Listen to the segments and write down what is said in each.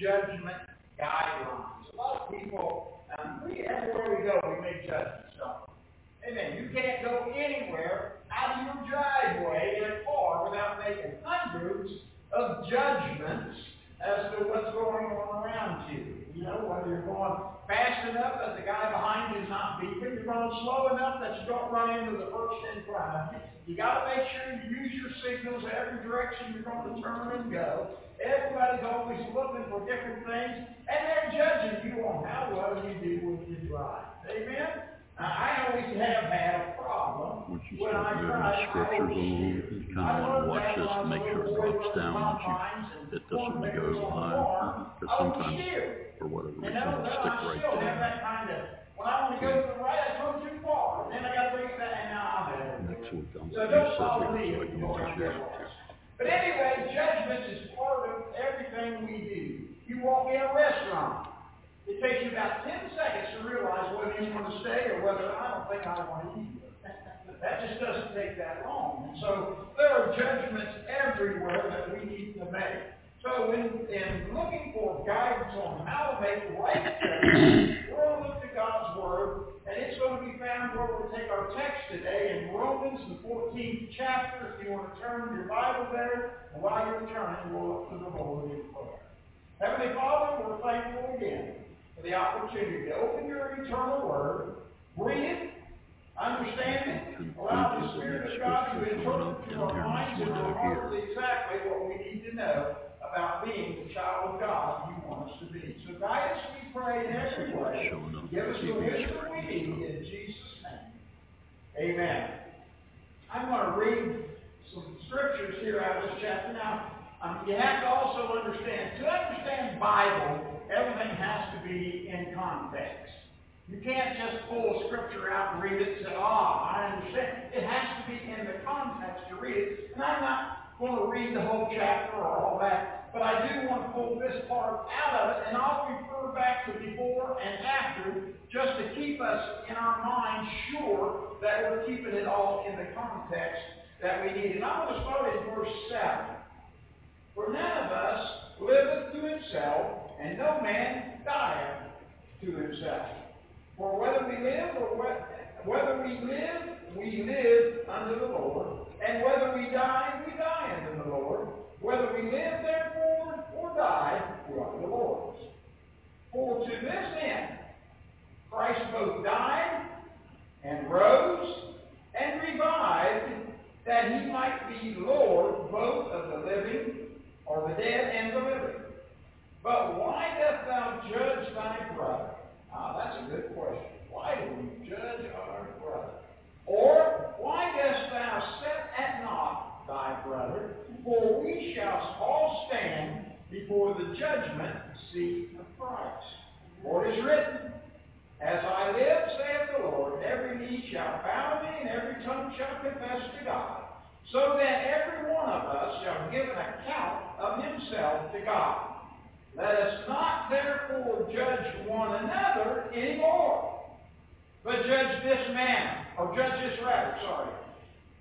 judgment guidelines. A lot of people, um, we, everywhere we go, we make judgments, don't? Amen. You can't go anywhere out of your driveway in a car without making hundreds of judgments as to what's going on around you. You know, whether you're going fast enough that the guy behind you is not beeping, you're going slow enough that you don't run into the person in front you. You got to make sure you use your signals every direction you're going to turn and go. Everybody's always looking for different things, and they're judging you on how well you do with your drive. Amen? Now, I always have had a problem Once you when start I drive. the scriptures along, you kind of want to watch this to make sure it drops down once you one to go high. Because sometimes, for whatever And reason, no, it'll no, stick I right still have that kind of, when I want to go to the right, I go too far. And then I got to bring it back, and now I'm there. Next week, I'm So going to here so I can watch down this. there. But anyway, judgment is part of everything we do. You walk in a restaurant. It takes you about 10 seconds to realize whether you want to stay or whether I don't think I want to eat. That just doesn't take that long. And so there are judgments everywhere that we need to make. So in, in looking for guidance on how to make right judgments, we're going to look to God's Word, and it's going to be found where we'll take our text today in Romans, the 14th chapter. If you want to turn your Bible there, and while you're turning, we'll look to the Lord in prayer. Heavenly Father, we're thankful again for the opportunity to open your eternal Word, read it, understand it, allow the Spirit of God to interpret to our minds and our hearts exactly what we need to know about being the child of God you want us to be. So guide us, we pray, in every way. Give us the wisdom we need in Jesus' name. Amen. I'm going to read some scriptures here out of this chapter. Now, um, you have to also understand, to understand Bible, everything has to be in context. You can't just pull a scripture out and read it and say, ah, I understand. It has to be in the context to read it. And I'm not going to read the whole chapter or all that, but I do want to pull this part out of it, and I'll refer back to before and after just to keep us in our mind sure that we're keeping it all in the context that we need. And I'm going to start in verse 7. For none of us liveth to himself, and no man dieth to himself. For whether we live or whe- whether we live, we live unto the Lord, and whether we die, we die unto the Lord. Whether we live, therefore, or die, we are the Lord's. For to this end Christ both died and rose and revived, that he might be Lord both of the living, or the dead and the living. But why dost thou judge thy brother? Ah, that's a good question. Why do we judge our brother? Or why dost thou set at naught thy brother? For we shall all stand before the judgment seat of Christ. For it is written, As I live, saith the Lord, every knee shall bow me, and every tongue shall confess to God. So that every one of us shall give an account of himself to God. Let us not therefore judge one another anymore, but judge this man, or judge this rather, sorry,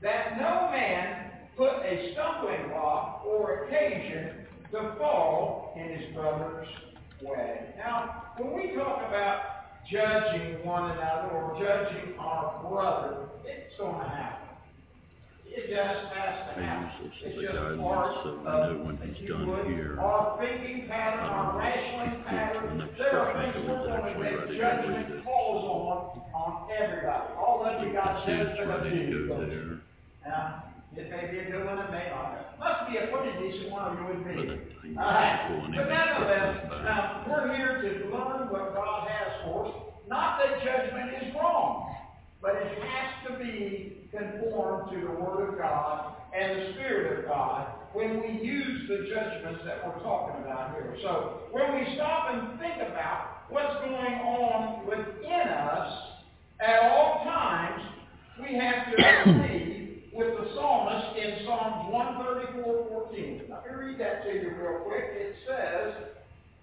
that no man put a stumbling block or occasion to fall in his brother's way. Now, when we talk about judging one another or judging our brother, it's going to happen. It just has to happen. use this as It's just part so of, when he's done would, here, Our thinking pattern, our rationing pattern, there are things we're going to make judgment calls on, on everybody. All of you got judgment of ready to don't you? there. Now, it may be a good one, it may not. Must be a pretty decent one, or you would But be. All right. But in nonetheless, scriptures back. now, we're here to learn what God has for us. Not that judgment is wrong, but it has to be conformed to the Word of God and the Spirit of God when we use the judgments that we're talking about here. So when we stop and think about what's going on within us at all times, we have to agree with the psalmist in Psalms 134, 14. Let me read that to you real quick. It says,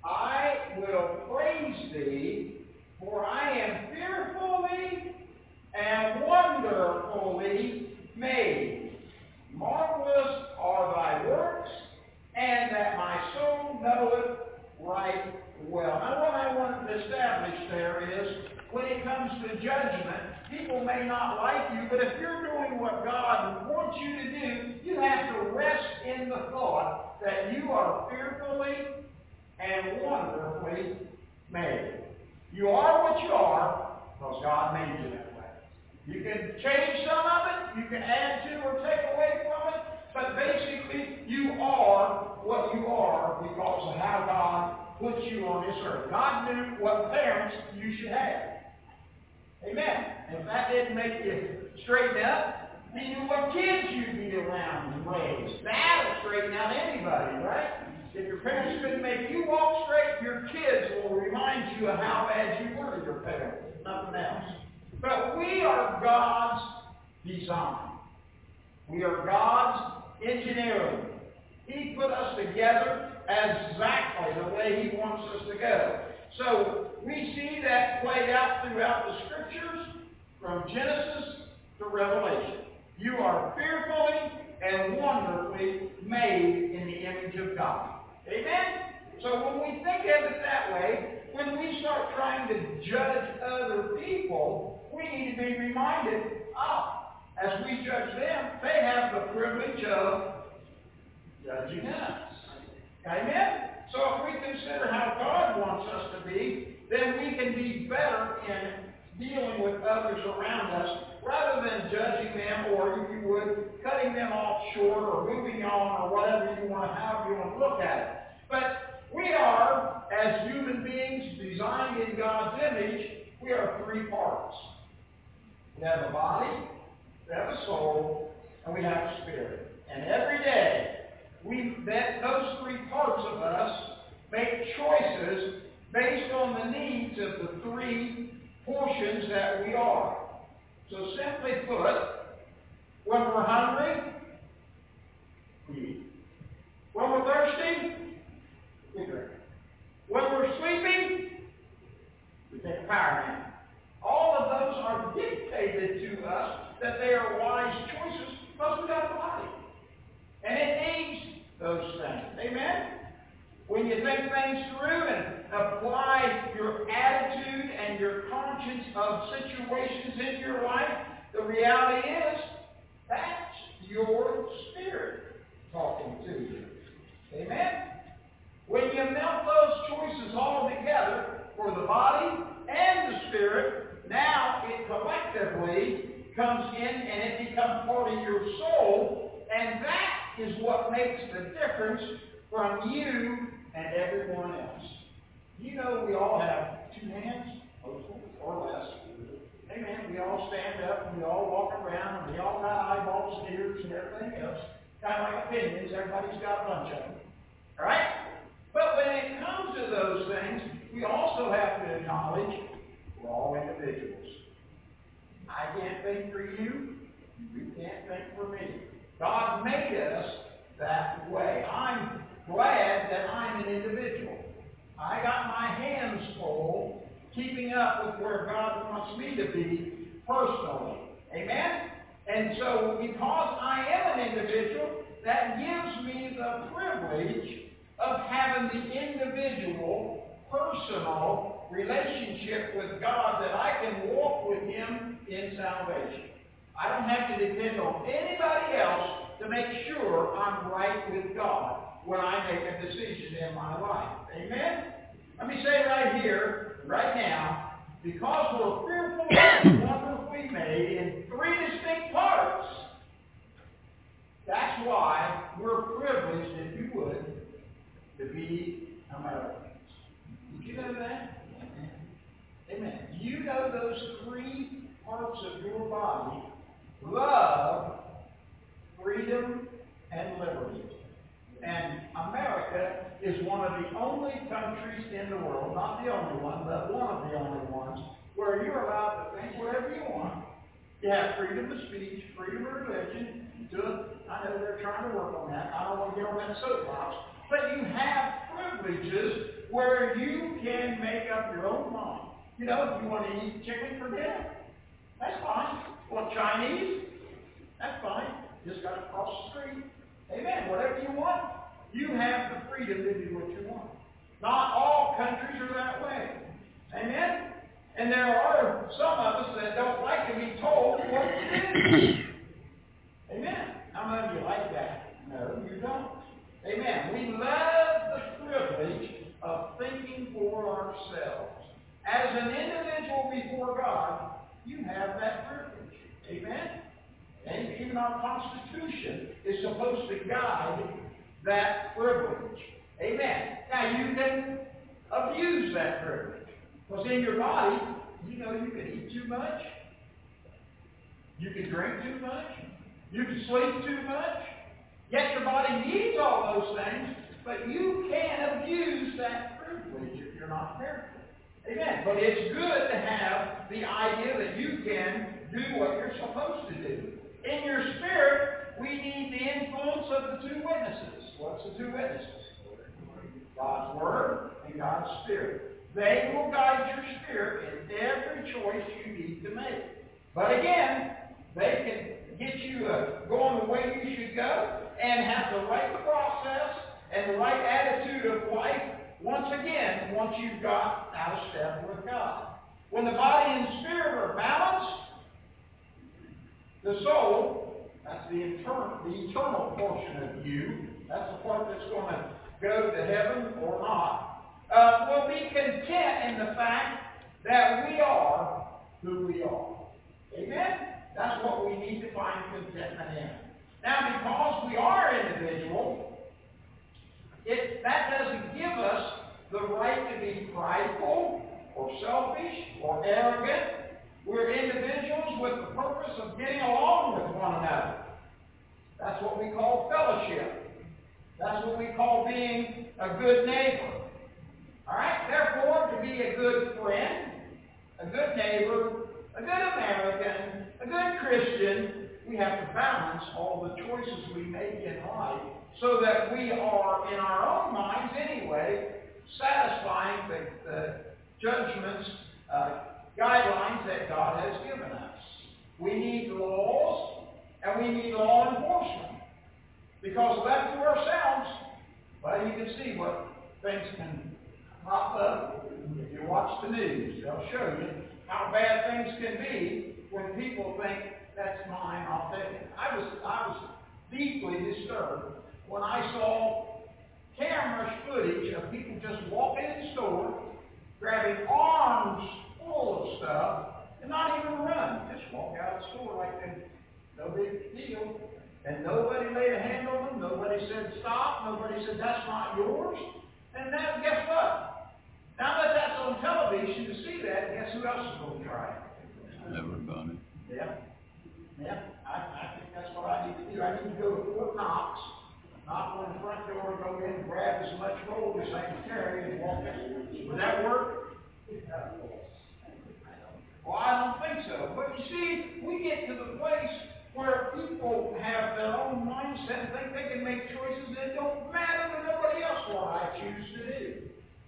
I will praise thee, for I am fearfully and wonderfully made. Marvelous are thy works, and that my soul knoweth right well. Now what I want to establish there is, when it comes to judgment, people may not like you, but if you're doing what God wants you to do, you have to rest in the thought that you are fearfully and wonderfully made. You are what you are because God made you that way. You can change some of it, you can add to or take away from it, but basically you are what you are because of how God put you on this earth. God knew what parents you should have. Amen. If that didn't make you straighten up, he knew what kids you'd be around and raise. That'll straighten out anybody, right? If your parents couldn't make you walk straight, your kids will remind you of how bad you were to your parents. Nothing else. But we are God's design. We are God's engineering. He put us together exactly the way He wants us to go. So we see that played out throughout the Scriptures from Genesis to Revelation. You are fearfully and wonderfully made in the image of God. Amen? So when we think of it that way, when we start trying to judge other people, we need to be reminded, oh, as we judge them, they have the privilege of judging us. Amen? So if we consider how God wants us to be, then we can be better in dealing with others around us rather than judging them or, if you would, cutting them off short or moving on or whatever you want to, have you want to look at it. But we are, as human beings designed in God's image, we are three parts. We have a body, we have a soul, and we have a spirit. We that those three parts of us make choices based on the needs of the three portions that we are. So simply put, when we're hungry, we eat. When we're thirsty, we drink. When we're sleeping, we take a power nap. All of those are dictated to us that they are wise choices because we got a body. And it needs those things. Amen? When you think things through and apply your attitude and your conscience of situations in your life, the reality is that's your spirit talking to you. Amen? When you melt those choices all together for the body and the spirit, now it collectively comes in and it becomes part of your soul, and that is what makes the difference from you and everyone else. You know we all have two hands, or less. Amen. We all stand up and we all walk around and we all got eyeballs, ears, and everything else. Kind of like opinions. Everybody's got a bunch of them. All right? But when it comes to those things, we also have to acknowledge we're all individuals. I can't think for you. You can't think for me. God made us that way. I'm glad that I'm an individual. I got my hands full keeping up with where God wants me to be personally. Amen? And so because I am an individual, that gives me the privilege of having the individual, personal relationship with God that I can walk with Him in salvation. I don't have to depend on anybody else to make sure I'm right with God when I make a decision in my life. Amen? Let me say right here, right now, because we're fearfully and wonderfully made in three distinct parts, that's why we're privileged, if you would, to be Americans. Did you know that? Amen. Do you know those three parts of your body love, freedom, and liberty. And America is one of the only countries in the world, not the only one, but one of the only ones, where you're allowed to think whatever you want. You have freedom of speech, freedom of religion. Do. I know they're trying to work on that. I don't want to get on that soapbox. But you have privileges where you can make up your own mind. You know, if you want to eat chicken for dinner, that's fine. Want Chinese? That's fine. Just got to cross the street. Amen. Whatever you want, you have the freedom to do what you want. Not all countries are that way. Amen. And there are some of us that don't like to be told what to do. Amen. How many of you like that? No, you don't. Amen. We love the privilege of thinking for ourselves. As an individual before God, you have that privilege. Amen. And even our Constitution is supposed to guide that privilege. Amen. Now you can abuse that privilege. Because in your body, you know you can eat too much. You can drink too much. You can sleep too much. Yet your body needs all those things, but you can abuse that privilege if you're not careful. Amen. But it's good to have the idea that you can do what you're supposed to do. In your spirit, we need the influence of the two witnesses. What's the two witnesses? God's Word and God's Spirit. They will guide your spirit in every choice you need to make. But again, they can get you uh, going the way you should go and have the right process and the right attitude of life once again, once you've got out of step with God. When the body and spirit are balanced, the soul, that's the eternal, the eternal portion of you, that's the part that's going to go to heaven or not, uh, will be content in the fact that we are who we are. Amen? That's what we need to find contentment in. Now, because we are individual, it, that doesn't give us the right to be prideful or selfish or arrogant. We're individuals with the purpose of getting along with one another. That's what we call fellowship. That's what we call being a good neighbor. All right? Therefore, to be a good friend, a good neighbor, a good American, a good Christian, we have to balance all the choices we make in life so that we are, in our own minds anyway, satisfying the, the judgments, uh, guidelines that God has given us. We need laws, and we need law enforcement. Because left to ourselves, well, you can see what things can pop up. If you watch the news, they'll show you how bad things can be when people think that's mine, it. I was, I was deeply disturbed when I saw camera footage of people just walking in the store, grabbing arms full of stuff, and not even run. Just walk out of the store like that. No big deal. And nobody laid a hand on them. Nobody said stop. Nobody said that's not yours. And now guess what? Now that that's on television to see that, guess who else is going to try it? Everybody. Yeah. Yeah. I, I think that's what I need to do. I need to go to Fort Knox, knock on the front door, go in, and grab as much gold as I can carry, and walk in. Would that work? Well, I don't think so. But you see, we get to the place where people have their own mindset and think they can make choices that don't matter to nobody else what I choose to do.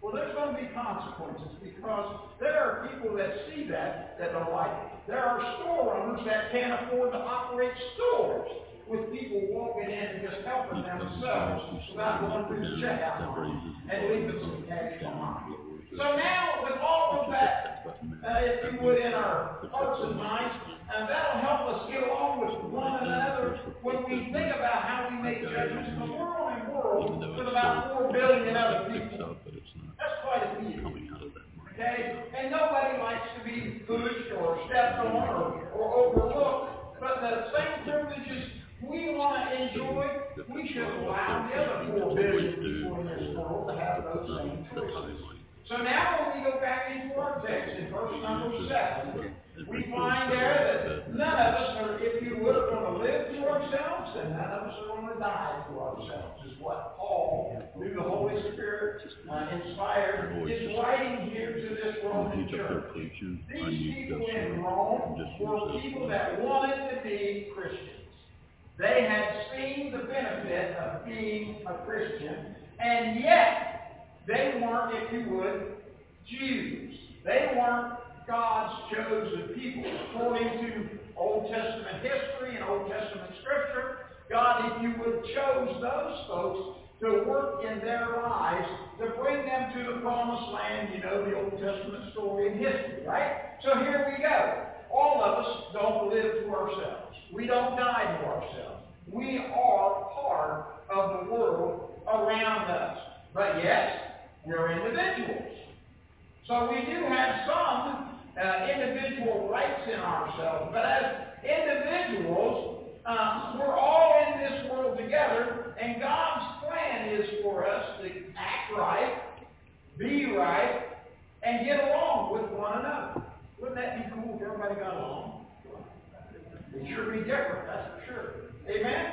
Well, there's going to be consequences because there are people that see that that don't like it. There are store owners that can't afford to operate stores with people walking in and just helping themselves without going through the checkout line and leaving some cash behind. So now, with all of that, uh, if you would, in our hearts and minds, and that'll help us get along with one another when we think about how we make judgments. Because we're on a world with about four billion other people. That's quite a few. Okay? And nobody likes to be pushed or stepped on or, or overlooked. But the same privileges we want to enjoy, we should allow the other four billion people in this world to have those same choices. So now when we go back into our text in verse number seven, we find there that none of us are, if you would, going to live to ourselves, and none of us are going to die to ourselves, is what Paul, through the Holy Spirit, uh, inspired, is writing here to this Roman church. These people in Rome were people that wanted to be Christians. They had seen the benefit of being a Christian, and yet they weren't, if you would, Jews. They weren't God's chosen people. According to Old Testament history and Old Testament scripture, God, if you would, chose those folks to work in their lives to bring them to the promised land, you know the Old Testament story and history, right? So here we go. All of us don't live to ourselves. We don't die to ourselves. We are part of the world around us. But yes, we're individuals. So we do have some uh, individual rights in ourselves. But as individuals, uh, we're all in this world together, and God's plan is for us to act right, be right, and get along with one another. Wouldn't that be cool if everybody got along? It'd sure be different, that's for sure. Amen?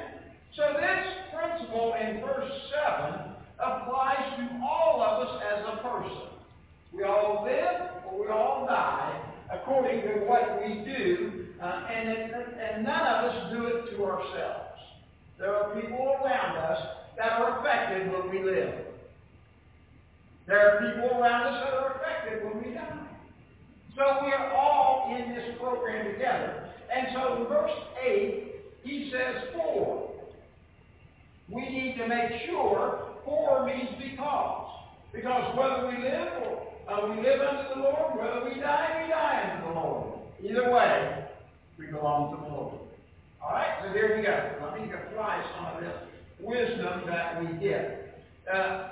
So this principle in verse 7 applies to all of us as a person. We all live or we all die according to what we do, uh, and, it, and none of us do it to ourselves. There are people around us that are affected when we live. There are people around us that are affected when we die. So we are all in this program together. And so in verse 8, he says, for. We need to make sure, for means because. Because whether we live or uh, we live unto the Lord, whether we die, we die unto the Lord. Either way, we belong to the Lord. All right, so here we go. Let me apply some of this wisdom that we get. Uh,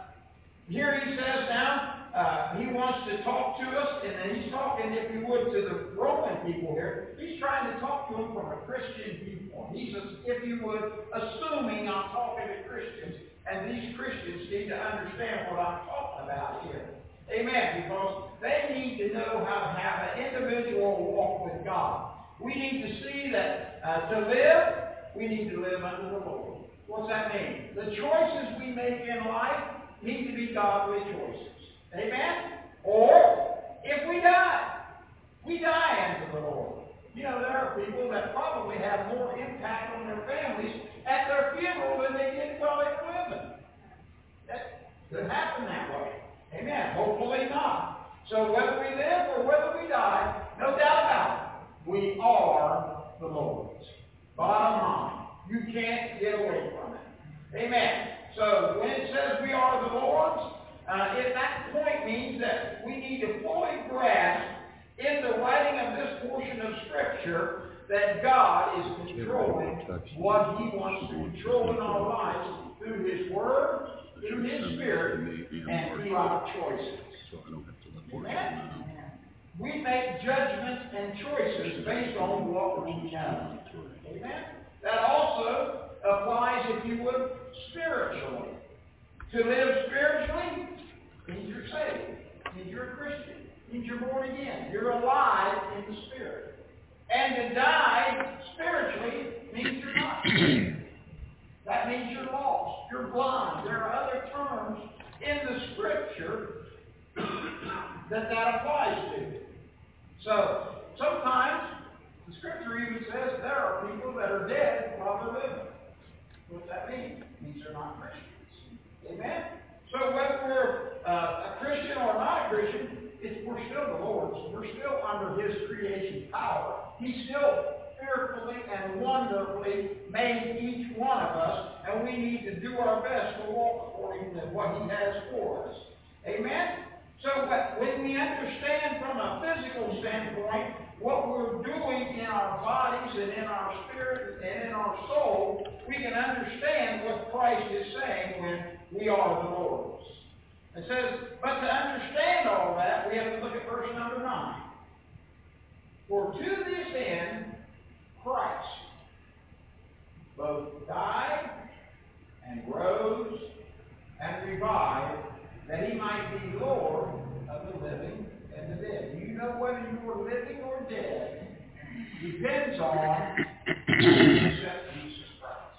here he says now, uh, he wants to talk to us, and then he's talking, if you would, to the Roman people here. He's trying to talk to them from a Christian viewpoint. He's, if you would, assuming I'm talking to Christians, and these Christians need to understand what I'm talking about here. Amen. Because they need to know how to have an individual walk with God. We need to see that uh, to live, we need to live under the Lord. What's that mean? The choices we make in life need to be godly choices. Amen? Or, if we die, we die unto the Lord. You know, there are people that probably have more impact on their families at their funeral than they did while they were living. That could happen that way. Amen. Hopefully not. So whether we live or whether we die, no doubt about it, we are the Lord's. Bottom line. You can't get away from it. Amen. So when it says we are the Lord's, uh, it, that point means that we need to fully grasp in the writing of this portion of Scripture that God is controlling what He wants to control in our lives through His Word, through His Spirit, and through our choices. Amen? We make judgments and choices based on what we know. Amen? That also applies, if you would, spiritually. To live spiritually means you're saved, means you're a Christian, means you're born again. You're alive in the Spirit. And to die spiritually means you're not. That means you're lost. You're blind. There are other terms in the Scripture that that applies to. So, sometimes the Scripture even says there are people that are dead while they're living. What that mean? It means they're not Christians. Amen? So whether we're uh, a Christian or not a Christian, it's, we're still the Lord's. We're still under His creation power. He still fearfully and wonderfully made each one of us, and we need to do our best to walk according to what He has for us. Amen? So when we understand from a physical standpoint what we're doing in our bodies and in our spirit and in our soul, we can understand what Christ is saying when we are the Lord's. It says, but to understand all that, we have to look at verse number 9. For to this end, Christ both died and rose and revived, that he might be Lord of the living and the dead. Do you know whether you are living or dead? Depends on Jesus Christ.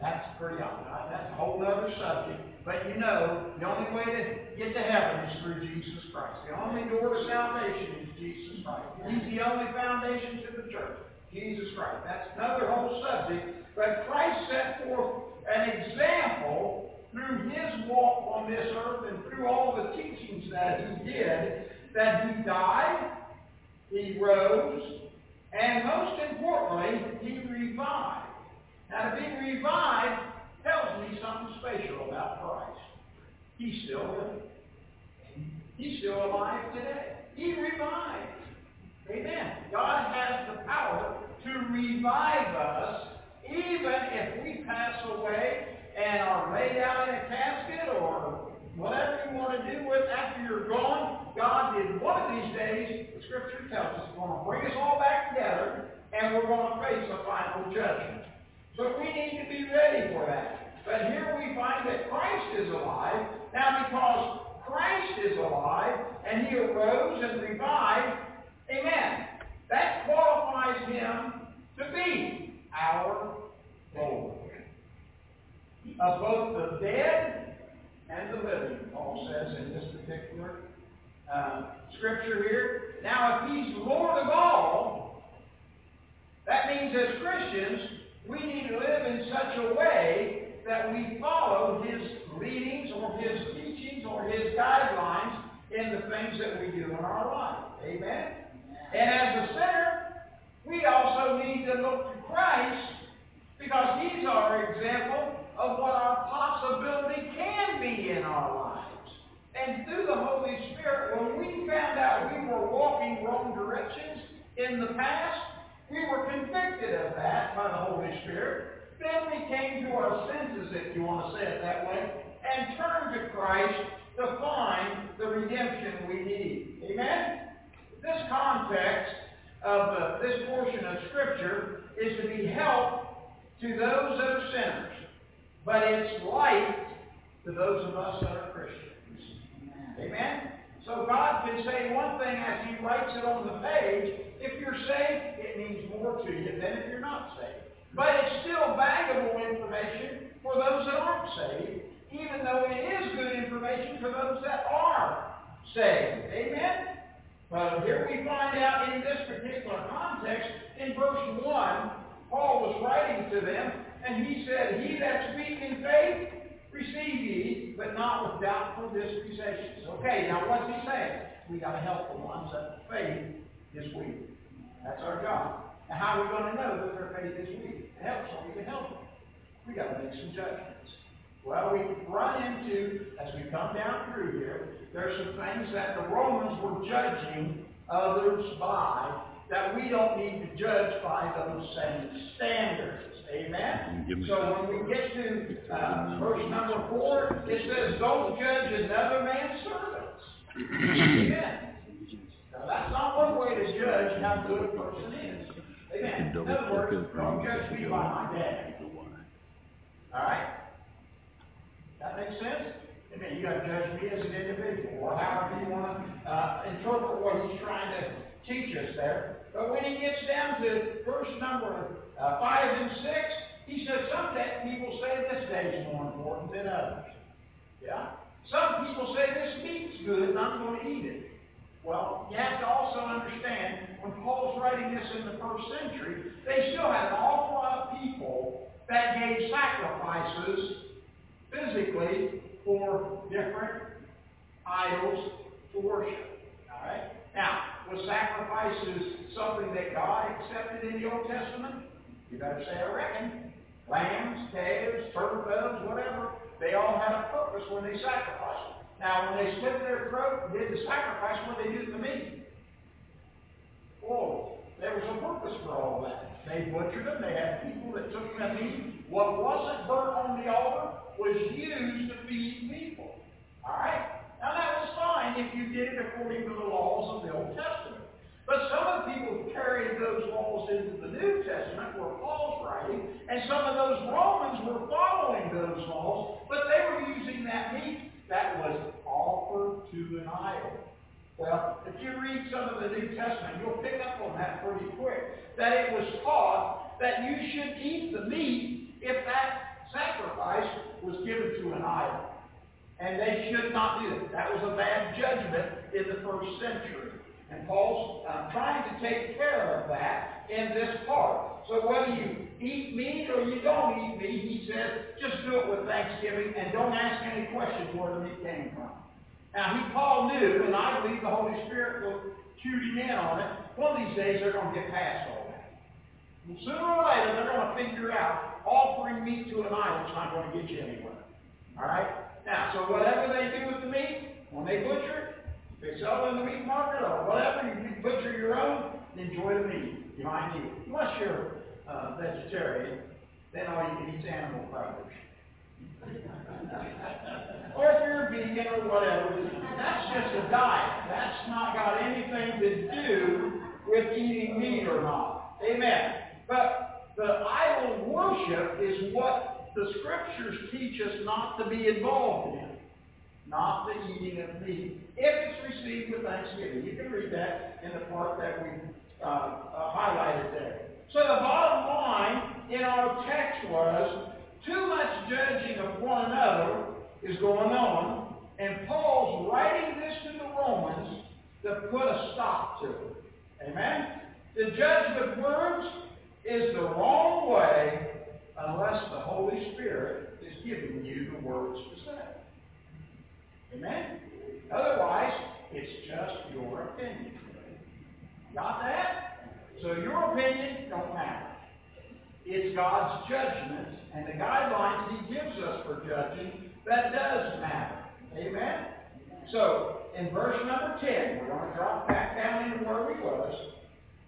That's pretty obvious. That's a whole other subject. But you know, the only way to get to heaven is through Jesus Christ. The only door to salvation is Jesus Christ. He's the only foundation to the church. Jesus Christ. That's another whole subject. But Christ set forth an example through his walk on this earth and through all the teachings that he did, that he died, he rose, and most importantly, he revived. Now, to be revived tells me something special about Christ. He's still living. He's still alive today. He revives. Amen. God has the power to revive us even if we pass away and are laid out in a casket or whatever you want to do with after you're gone. God did one of these days, the scripture tells us, going to bring us all back together and we're going to face a final judgment. So we need to be ready for that. But here we find that Christ is alive. Now because Christ is alive and he arose and revived, amen, that qualifies him to be our Lord. Of both the dead and the living, Paul says in this particular uh, scripture here. Now, if he's Lord of all, that means as Christians, we need to live in such a way that we follow his leadings or his teachings or his guidelines in the things that we do in our life. Amen? And as a sinner, we also need to look to Christ because he's our example of what our possibility can be in our lives. And through the Holy Spirit, when we found out we were walking wrong directions in the past, we were convicted of that by the Holy Spirit. Then we came to our senses, if you want to say it that way, and turned to Christ to find the redemption we need. Amen? This context of uh, this portion of Scripture is to be help to those that are sinners, but it's light to those of us that are Christians. Amen? So God can say one thing as He writes it on the page. If you're saved, it means more to you than if you're not saved. But it's still valuable information for those that aren't saved, even though it is good information for those that are saved. Amen? But here we find out in this particular context, in verse 1, Paul was writing to them, and he said, He that speaks in faith, receive ye, but not with doubtful dispensations. Okay, now what's he saying? We got to help the ones that faith is weak. That's our job. Now how are we going to know that their faith is weak? Help so we can help them. We got to make some judgments. Well, we run into, as we come down through here, there's some things that the Romans were judging others by that we don't need to judge by those same standards. Amen? So when we get to uh, verse number four, it says, don't judge another man's servants. Amen. Now, that's not one way to judge how good a person is. Amen. In other words, don't judge me by my dad. All right? That makes sense? Amen. You got to judge me as an individual, or however you want to uh, interpret what he's trying to teach us there. But when he gets down to verse number uh, 5 and 6, he says some people say this day is more important than others. Yeah? Some people say this meat's good and I'm going to eat it. Well, you have to also understand, when Paul's writing this in the first century, they still had an awful lot of people that gave sacrifices physically for different idols to worship. All right? Now, was sacrifices something that God accepted in the Old Testament? You better say, I reckon. Lambs, calves, turtle doves, whatever. They all had a purpose when they sacrificed. Now, when they slit their throat and did the sacrifice, what did they do to the meat? Oh, there was a purpose for all that. They butchered them. They had people that took the meat. What wasn't burnt on the altar was used to feed people. All right? Now that was fine if you did it according to the laws of the Old Testament. But some of the people carried those laws into the New Testament where Paul's writing, and some of those Romans were following those laws, but they were using that meat that was offered to an idol. Well, if you read some of the New Testament, you'll pick up on that pretty quick. That it was taught that you should eat the meat if that sacrifice was given to an idol. And they should not do it. That was a bad judgment in the first century. And Paul's uh, trying to take care of that in this part. So whether you eat meat or you don't eat meat, he says, just do it with thanksgiving and don't ask any questions where the meat came from. Now, he Paul knew, and I believe the Holy Spirit will cue him in on it. One of these days, they're going to get past all that. And sooner or later, they're going to figure out offering meat to an idol is not going to get you anywhere. All right? Now, so whatever they do with the meat, when they butcher it, they sell in the meat market or whatever, you butcher your own, and enjoy the meat behind you. Unless you're uh, vegetarian, then all you can eat is animal products. or if you're a vegan or whatever, that's just a diet. That's not got anything to do with eating meat or not. Amen. But the idol worship is what the scriptures teach us not to be involved in. Not the eating of meat. If it's received with thanksgiving. You can read that in the part that we uh, uh, highlighted there. So the bottom line in our text was too much judging of one another is going on, and Paul's writing this to the Romans to put a stop to it. Amen? Judge with words is the wrong way unless the Holy Spirit is giving you the words to say. Amen? Otherwise, it's just your opinion. Got that? So your opinion don't matter. It's God's judgment and the guidelines He gives us for judging that does matter. Amen? So, in verse number 10, we're going to drop back down into where we was.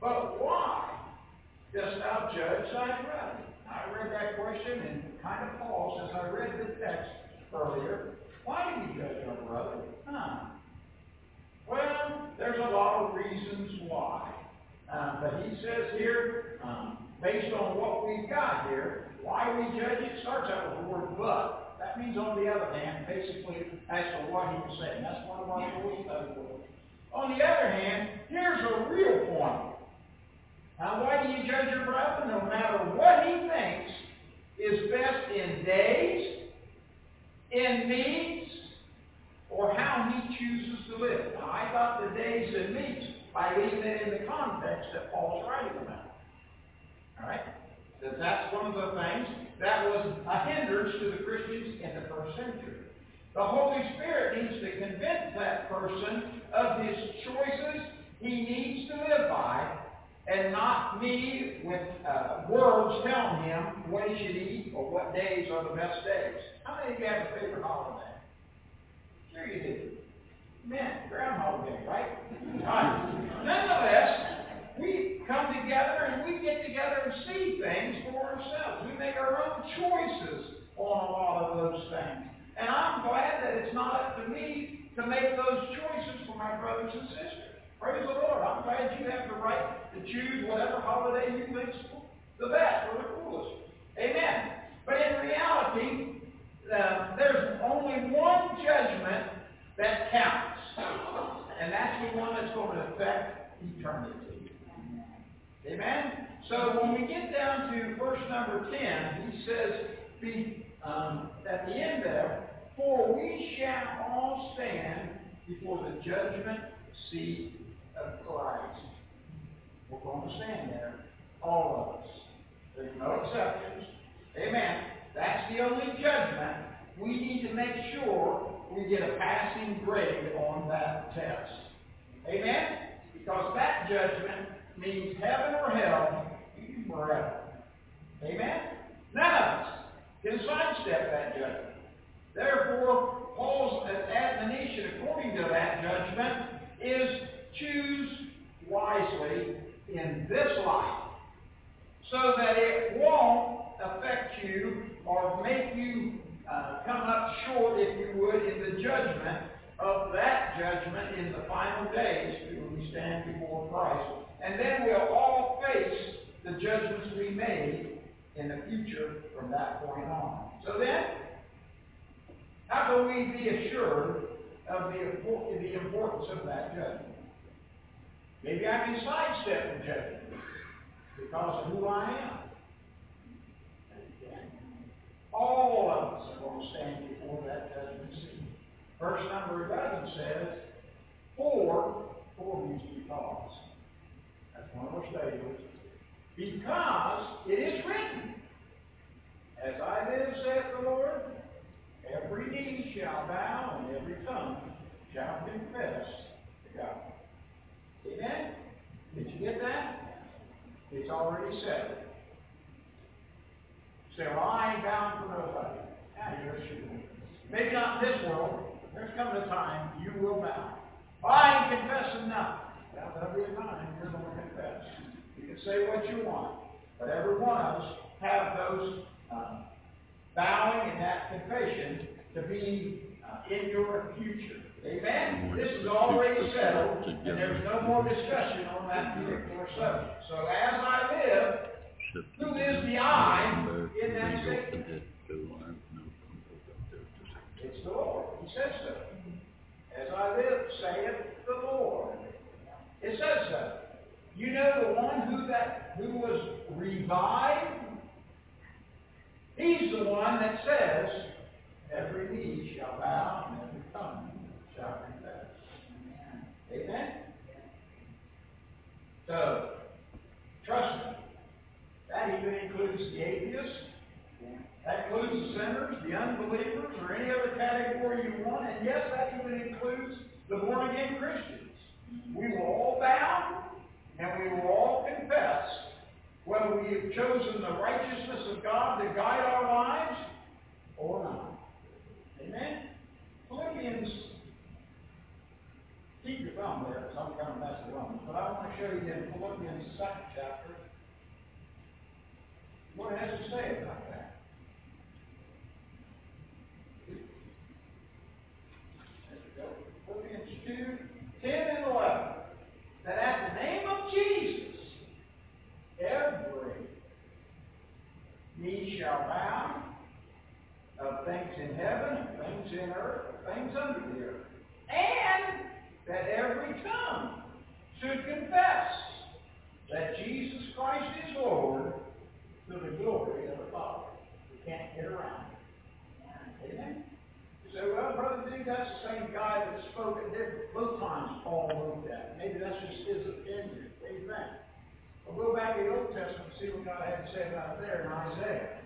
But why dost thou judge thy brother? I read that question and kind of paused as I read the text earlier. Why do we judge our brother? Huh. Well, there's a lot of reasons why. Uh, but he says here, um, based on what we've got here, why we judge it starts out with the word but. That means on the other hand, basically, as to what he was saying. That's one of our rules study words. On the other hand, here's a real point. Now, why do you judge your brother? No matter what he thinks is best in days, in means, or how he chooses to live. Now, I got the days and means by leaving it in the context that Paul's writing about. All right? That that's one of the things that was a hindrance to the Christians in the first century. The Holy Spirit needs to convince that person of his choices he needs to live by, and not me with uh, words telling him what he should eat or what days are the best days. How many of you have a favorite holiday? Sure you do. Man, Groundhog Day, right? right. Nonetheless, we come together and we get together and see things for ourselves. We make our own choices on a lot of those things. And I'm glad that it's not up to me to make those choices for my brothers and sisters. Praise the Lord. I'm glad you have the right to choose whatever holiday you think's the best or the coolest. Amen. But in reality, uh, there's only one judgment that counts. And that's the one that's going to affect eternity. Amen? So when we get down to verse number 10, he says, be, um, at the end there, For we shall all stand before the judgment seat of Christ. We're going to stand there, all of us. There's no exceptions. Amen. That's the only judgment. We need to make sure we get a passing grade on that test. Amen? Because that judgment means heaven or hell forever. Amen? None of us can sidestep that judgment. Therefore, Paul's admonition according to that judgment is choose wisely in this life so that it won't affect you or make you uh, come up short, if you would, in the judgment of that judgment in the final days when we stand before Christ. And then we'll all face the judgments we made in the future from that point on. So then, how can we be assured of the, the importance of that judgment? Maybe I can sidestep judgment because of who I am. All of us are going to stand before that judgment seat. Verse number 11 says, For, for means because. That's one of our statements. Because it is written, As I live, saith the Lord, every knee shall bow and every tongue shall confess to God. Amen? Did you get that? It's already said. Say, well, I ain't bound for no. Yeah, you're sure. Maybe not in this world. There's coming a time you will bow. I ain't confessing. Now, there'll be a time you're going to confess. You can say what you want, but every one of us have those uh, bowing and that confession to be uh, in your future. Amen? This is already settled, and there's no more discussion on that particular subject. So as I live, who is the I in that statement? It's the Lord. He says so. As I live, saith the Lord. It says so. You know the one who that who was revived? He's the one that says, every knee shall bow and every tongue shall confess. Amen? So, trust me. That even includes the atheists. That includes the sinners, the unbelievers, or any other category you want. And yes, that even includes the born-again Christians. We will all bow and we will all confess whether we have chosen the righteousness of God to guide our lives or not. Amen? Philippians, keep your thumb there because I'm going to mess it up. But I want to show you in Philippians second chapter what it has to say about that. Philippians 2, 10 and 11. That at the name of Jesus, every knee shall bow of things in heaven, of things in earth, of things under the earth. And that every tongue should confess that Jesus Christ is Lord to the glory of the Father. We can't get around it. Amen? You say, well, Brother D, that's the same guy that spoke at different, both times Paul wrote that. Maybe that's just his opinion. Amen. We'll go back to the Old Testament and see what God had to say about it there in Isaiah.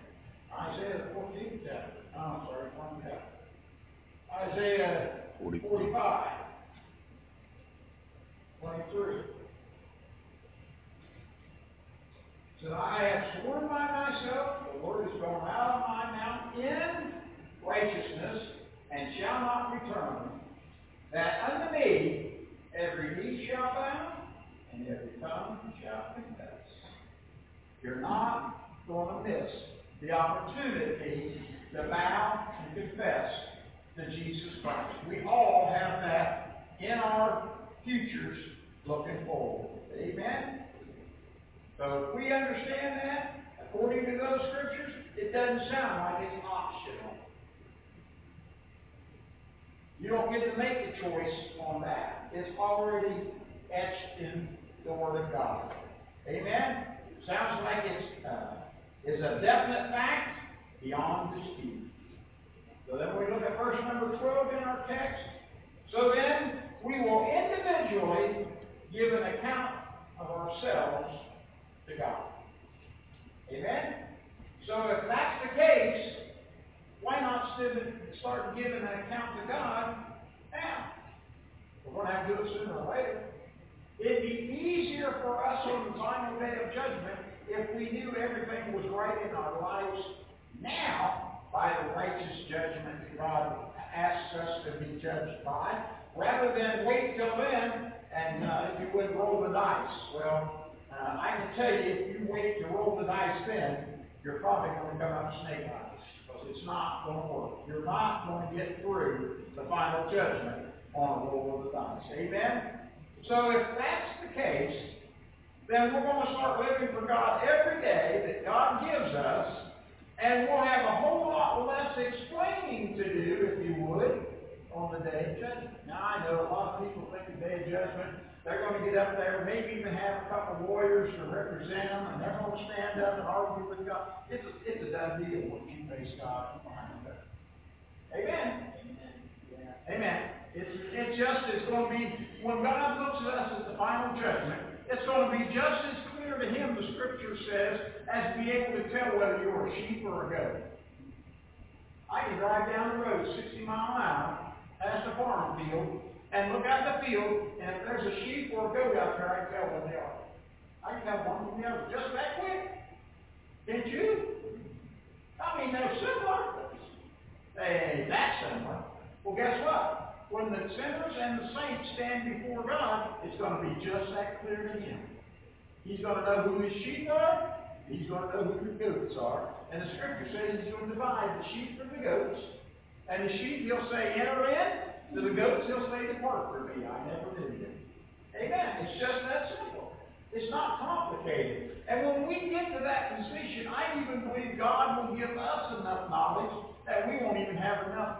Isaiah, the 14th chapter. Oh, I'm sorry, one chapter. Isaiah 45. 23. So I have sworn by myself, the Lord has gone out of my mouth in righteousness, and shall not return, that unto me every knee shall bow, and every tongue shall confess. You're not going to miss the opportunity to bow and confess to Jesus Christ. We all have that in our futures looking forward. Amen? So if we understand that, according to those scriptures, it doesn't sound like it's optional. You don't get to make a choice on that. It's already etched in the Word of God. Amen? Sounds like it's, uh, it's a definite fact beyond dispute. So then we look at verse number 12 in our text. So then we will individually give an account of ourselves to God. Amen? So if that's the case, why not start giving an account to God now? We're going to have to do it sooner or later. It'd be easier for us on the final day of judgment if we knew everything was right in our lives now by the righteous judgment God asks us to be judged by, rather than wait till then and, uh, if you would, roll the dice. Well, uh, I can tell you, if you wait to roll the dice then, you're probably going to come up snake eyes because it's not going to work. You're not going to get through the final judgment on a roll of the dice. Amen? So if that's the case, then we're going to start living for God every day that God gives us, and we'll have a whole lot less explaining to do, on the day of judgment. Now, I know a lot of people think the day of judgment, they're going to get up there, maybe even have a couple of lawyers to represent them, and they're going to stand up and argue with God. It's a, it's a done deal when you face God behind it. Amen. Amen. Amen. It's, just, it's going to be, when God looks at us at the final judgment, it's going to be just as clear to him, the scripture says, as be able to tell whether you're a sheep or a goat. I can drive down the road 60 mile an hour past a farm field and look out the field, and if there's a sheep or a goat out there, I can tell what they are. I can tell one from the other just that quick. Didn't you? I mean, they're similar. They that similar. Well, guess what? When the sinners and the saints stand before God, it's going to be just that clear to Him. He's going to know who his sheep are. He's going to know who the goats are. And the scripture says he's going to divide the sheep from the goats. And the sheep, he'll say, enter in. To the goats, he'll say, depart from me. I never knew you. Amen. It's just that simple. It's not complicated. And when we get to that position, I even believe God will give us enough knowledge that we won't even have enough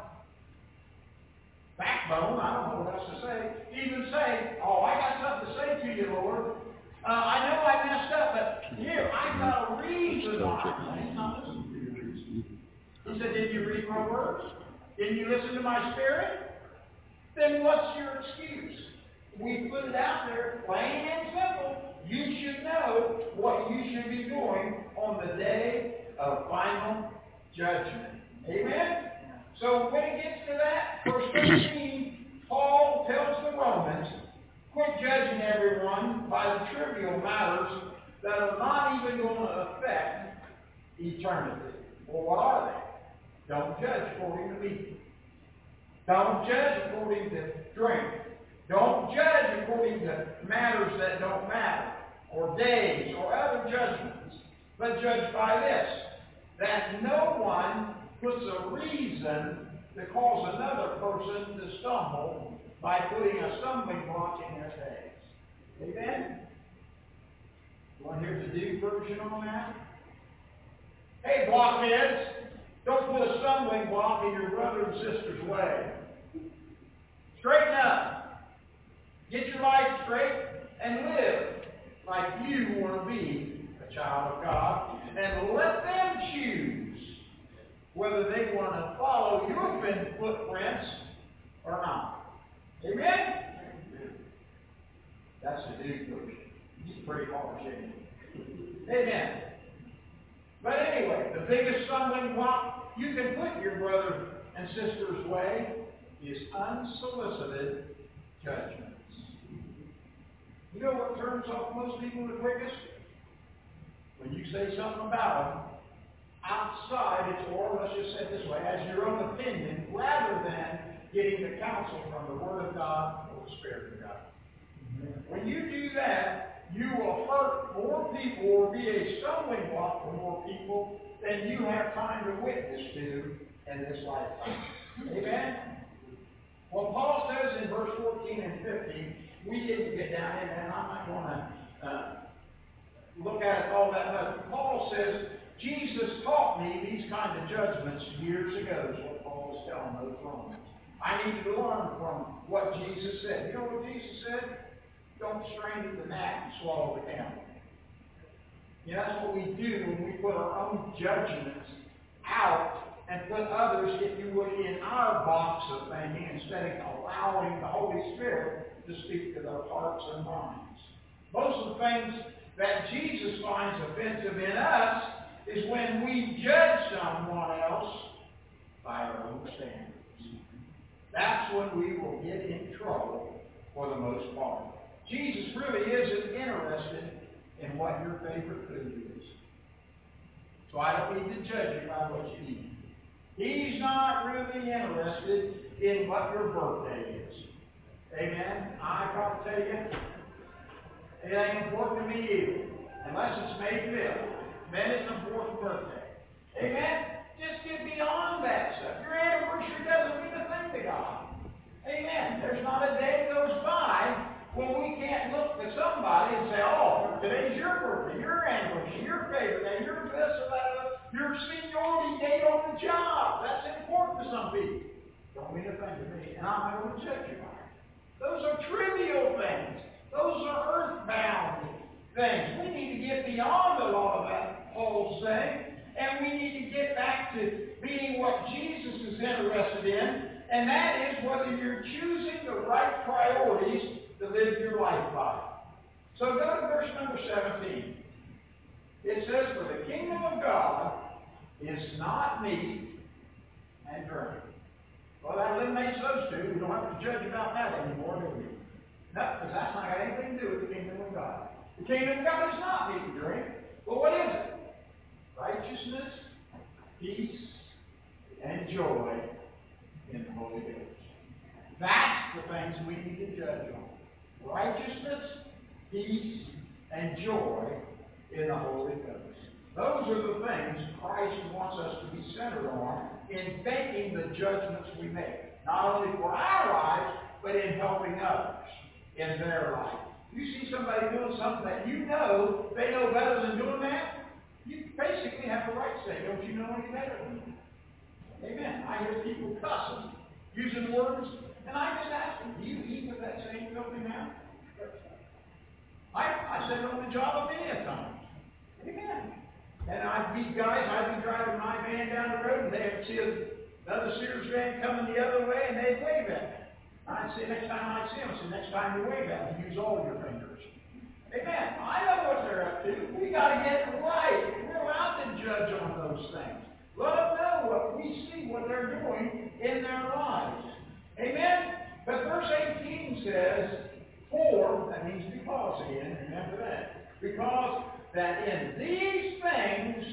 backbone, I don't know what else to say, even say, oh, I got something to say to you, Lord. Uh, I know I messed up, but here, I've got a reason why. He's not listening to your reason. He said, did you read my words? Didn't you listen to my spirit? Then what's your excuse? We put it out there, plain and simple. You should know what you should be doing on the day of final judgment. Amen? So when it gets to that, verse 13, Paul tells the Romans, quit judging everyone by the trivial matters that are not even going to affect eternity. Well, what are they? Don't judge according to meat. Don't judge according to drink. Don't judge according to matters that don't matter, or days, or other judgments. But judge by this, that no one puts a reason to cause another person to stumble by putting a stumbling block in their path. Amen? You want to hear the new version on that? Hey, blockheads, don't put a stumbling block in your brother and sister's way. Straighten up. Get your life straight and live like you want to be a child of God. And let them choose whether they want to follow your footprints or not. Amen? That's the Duke version. He's pretty hard? Amen. But anyway, the biggest stumbling block you can put your brother and sister's way is unsolicited judgments. You know what turns off most people the quickest? When you say something about them outside its, or let's just say it this way, as your own opinion, rather than getting the counsel from the Word of God or the Spirit of God. When you do that, you will hurt more people or be a stumbling block for more people than you have time to witness to in this lifetime. Amen? Well, Paul says in verse 14 and 15, we didn't get down in, and I'm not going to uh, look at it all that much. Paul says, Jesus taught me these kind of judgments years ago, is what Paul was telling those Romans. I need to learn from what Jesus said. You know what Jesus said? Don't strain at the gnat and swallow it down. You know, that's what we do when we put our own judgments out and put others, if you would, in our box of thinking instead of allowing the Holy Spirit to speak to their hearts and minds. Most of the things that Jesus finds offensive in us is when we judge someone else by our own standards. That's when we will get in trouble for the most part. Jesus really isn't interested in what your favorite food is. So I don't need to judge you by what you eat. He's not really interested in what your birthday is. Amen? I gotta tell you, it ain't important to me either, unless it's May 5th. Then it's a fourth birthday. Amen? Just get beyond that stuff. Your anniversary doesn't mean a thing to God. Amen. There's not a day goes by when we can't look to somebody and say, oh, today's your birthday, your anniversary, your favorite day, your this or that, your seniority date on the job. That's important to some people. Don't mean a thing to me, and I'm not going to judge you it. Those are trivial things. Those are earthbound things. We need to get beyond a lot of that Paul's saying. And we need to get back to being what Jesus is interested in, and that is whether you're choosing the right priorities to live your life by. So go to verse number 17. It says, For the kingdom of God is not meat and drink. Well, that eliminates those two. We don't have to judge about that anymore, do we? No, because that's not got anything to do with the kingdom of God. The kingdom of God is not meat and drink. Well, what is it? righteousness, peace, and joy in the Holy Ghost. That's the things we need to judge on. Righteousness, peace, and joy in the Holy Ghost. Those are the things Christ wants us to be centered on in making the judgments we make. Not only for our lives, but in helping others in their life. You see somebody doing something that you know they know better than doing that, you basically have the right to say, don't you know any better than? Amen. I hear people cussing, using words, and I just asked him, do you eat with that same filthy mouth? I, I said on the job a million times. Amen. And I'd meet guys, I'd be driving my van down the road, and they'd see another Sears van coming the other way, and they'd wave at me. I'd say next time I see them, I say next time you wave at me, use all your fingers. Amen. I know what they're up to. We got to get it right. We're allowed to judge on those things. Let them know what we see, what they're doing in their lives. Amen. But verse 18 says, For, that means because again, remember that. Because that in these things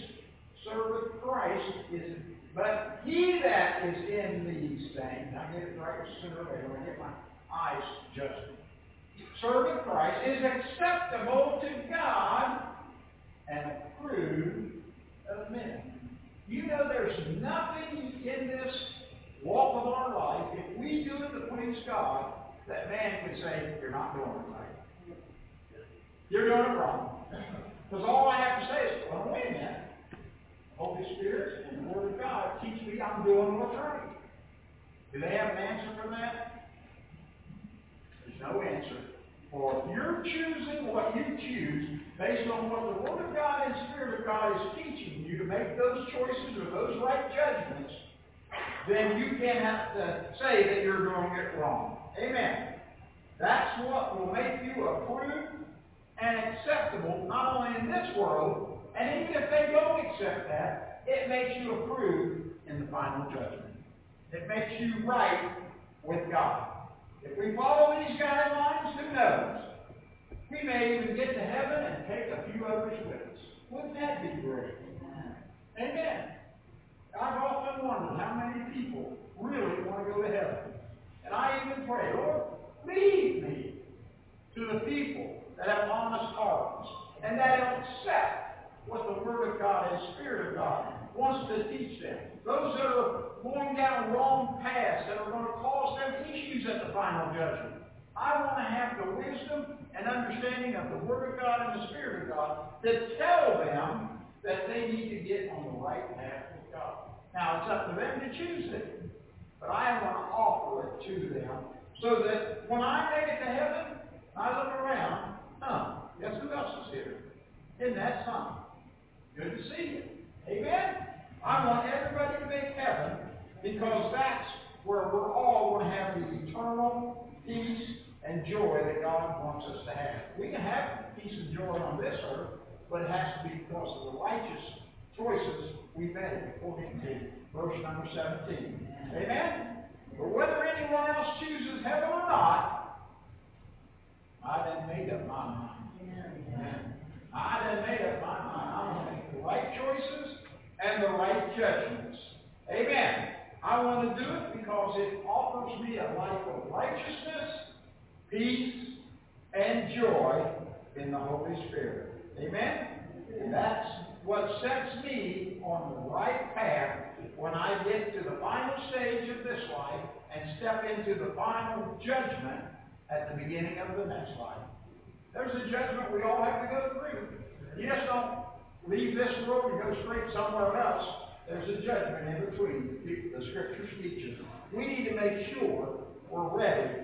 serveth Christ is but he that is in these things, I get it right sooner or later I get my eyes adjusted. Servant Christ is acceptable to God and approved of men. You know there's nothing in this walk of our life, if we do it to please God, that man can say, you're not doing it right. You're doing it wrong. Because all I have to say is, well, wait a minute. Holy Spirit and the Word of God teach me I'm doing what's right. Do they have an answer for that? There's no answer. For if you're choosing what you choose based on what the Word of God and Spirit of God is teaching you to make those choices or those right judgments, then you to say that you're doing it wrong. Amen. That's what will make you approved and acceptable, not only in this world, and even if they don't accept that, it makes you approved in the final judgment. It makes you right with God. If we follow these guidelines, who knows? We may even get to heaven and take a few others with us. Wouldn't that be great? Amen. I've often wondered how many people really want to go to heaven. And I even pray, Lord, lead me to the people that have honest hearts and that accept what the Word of God and Spirit of God wants to teach them. Those that are going down wrong paths that are going to cause them issues at the final judgment. I want to have the wisdom and understanding of the Word of God and the Spirit of God to tell them that they need to get on the right path. Now, it's up to them to choose it, but I want to offer it to them so that when I make it to heaven, I look around, huh, guess who else is here? Isn't that something? Good to see you. Amen? I want everybody to make heaven because that's where we're all going to have the eternal peace and joy that God wants us to have. We can have peace and joy on this earth, but it has to be because of the righteous choices we made, according to verse number 17. Amen? But whether anyone else chooses heaven or not, I done made up my mind. Amen. I done made up my mind. I'm going to make the right choices and the right judgments. Amen. I want to do it because it offers me a life of righteousness, peace, and joy in the Holy Spirit. Amen? And that's what sets me on the right path when I get to the final stage of this life and step into the final judgment at the beginning of the next life. There's a judgment we all have to go through. You just don't leave this world and go straight somewhere else. There's a judgment in between the scriptures teaches. We need to make sure we're ready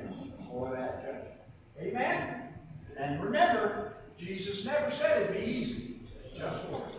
for that judgment. Amen? And remember, Jesus never said it'd be easy. Just work.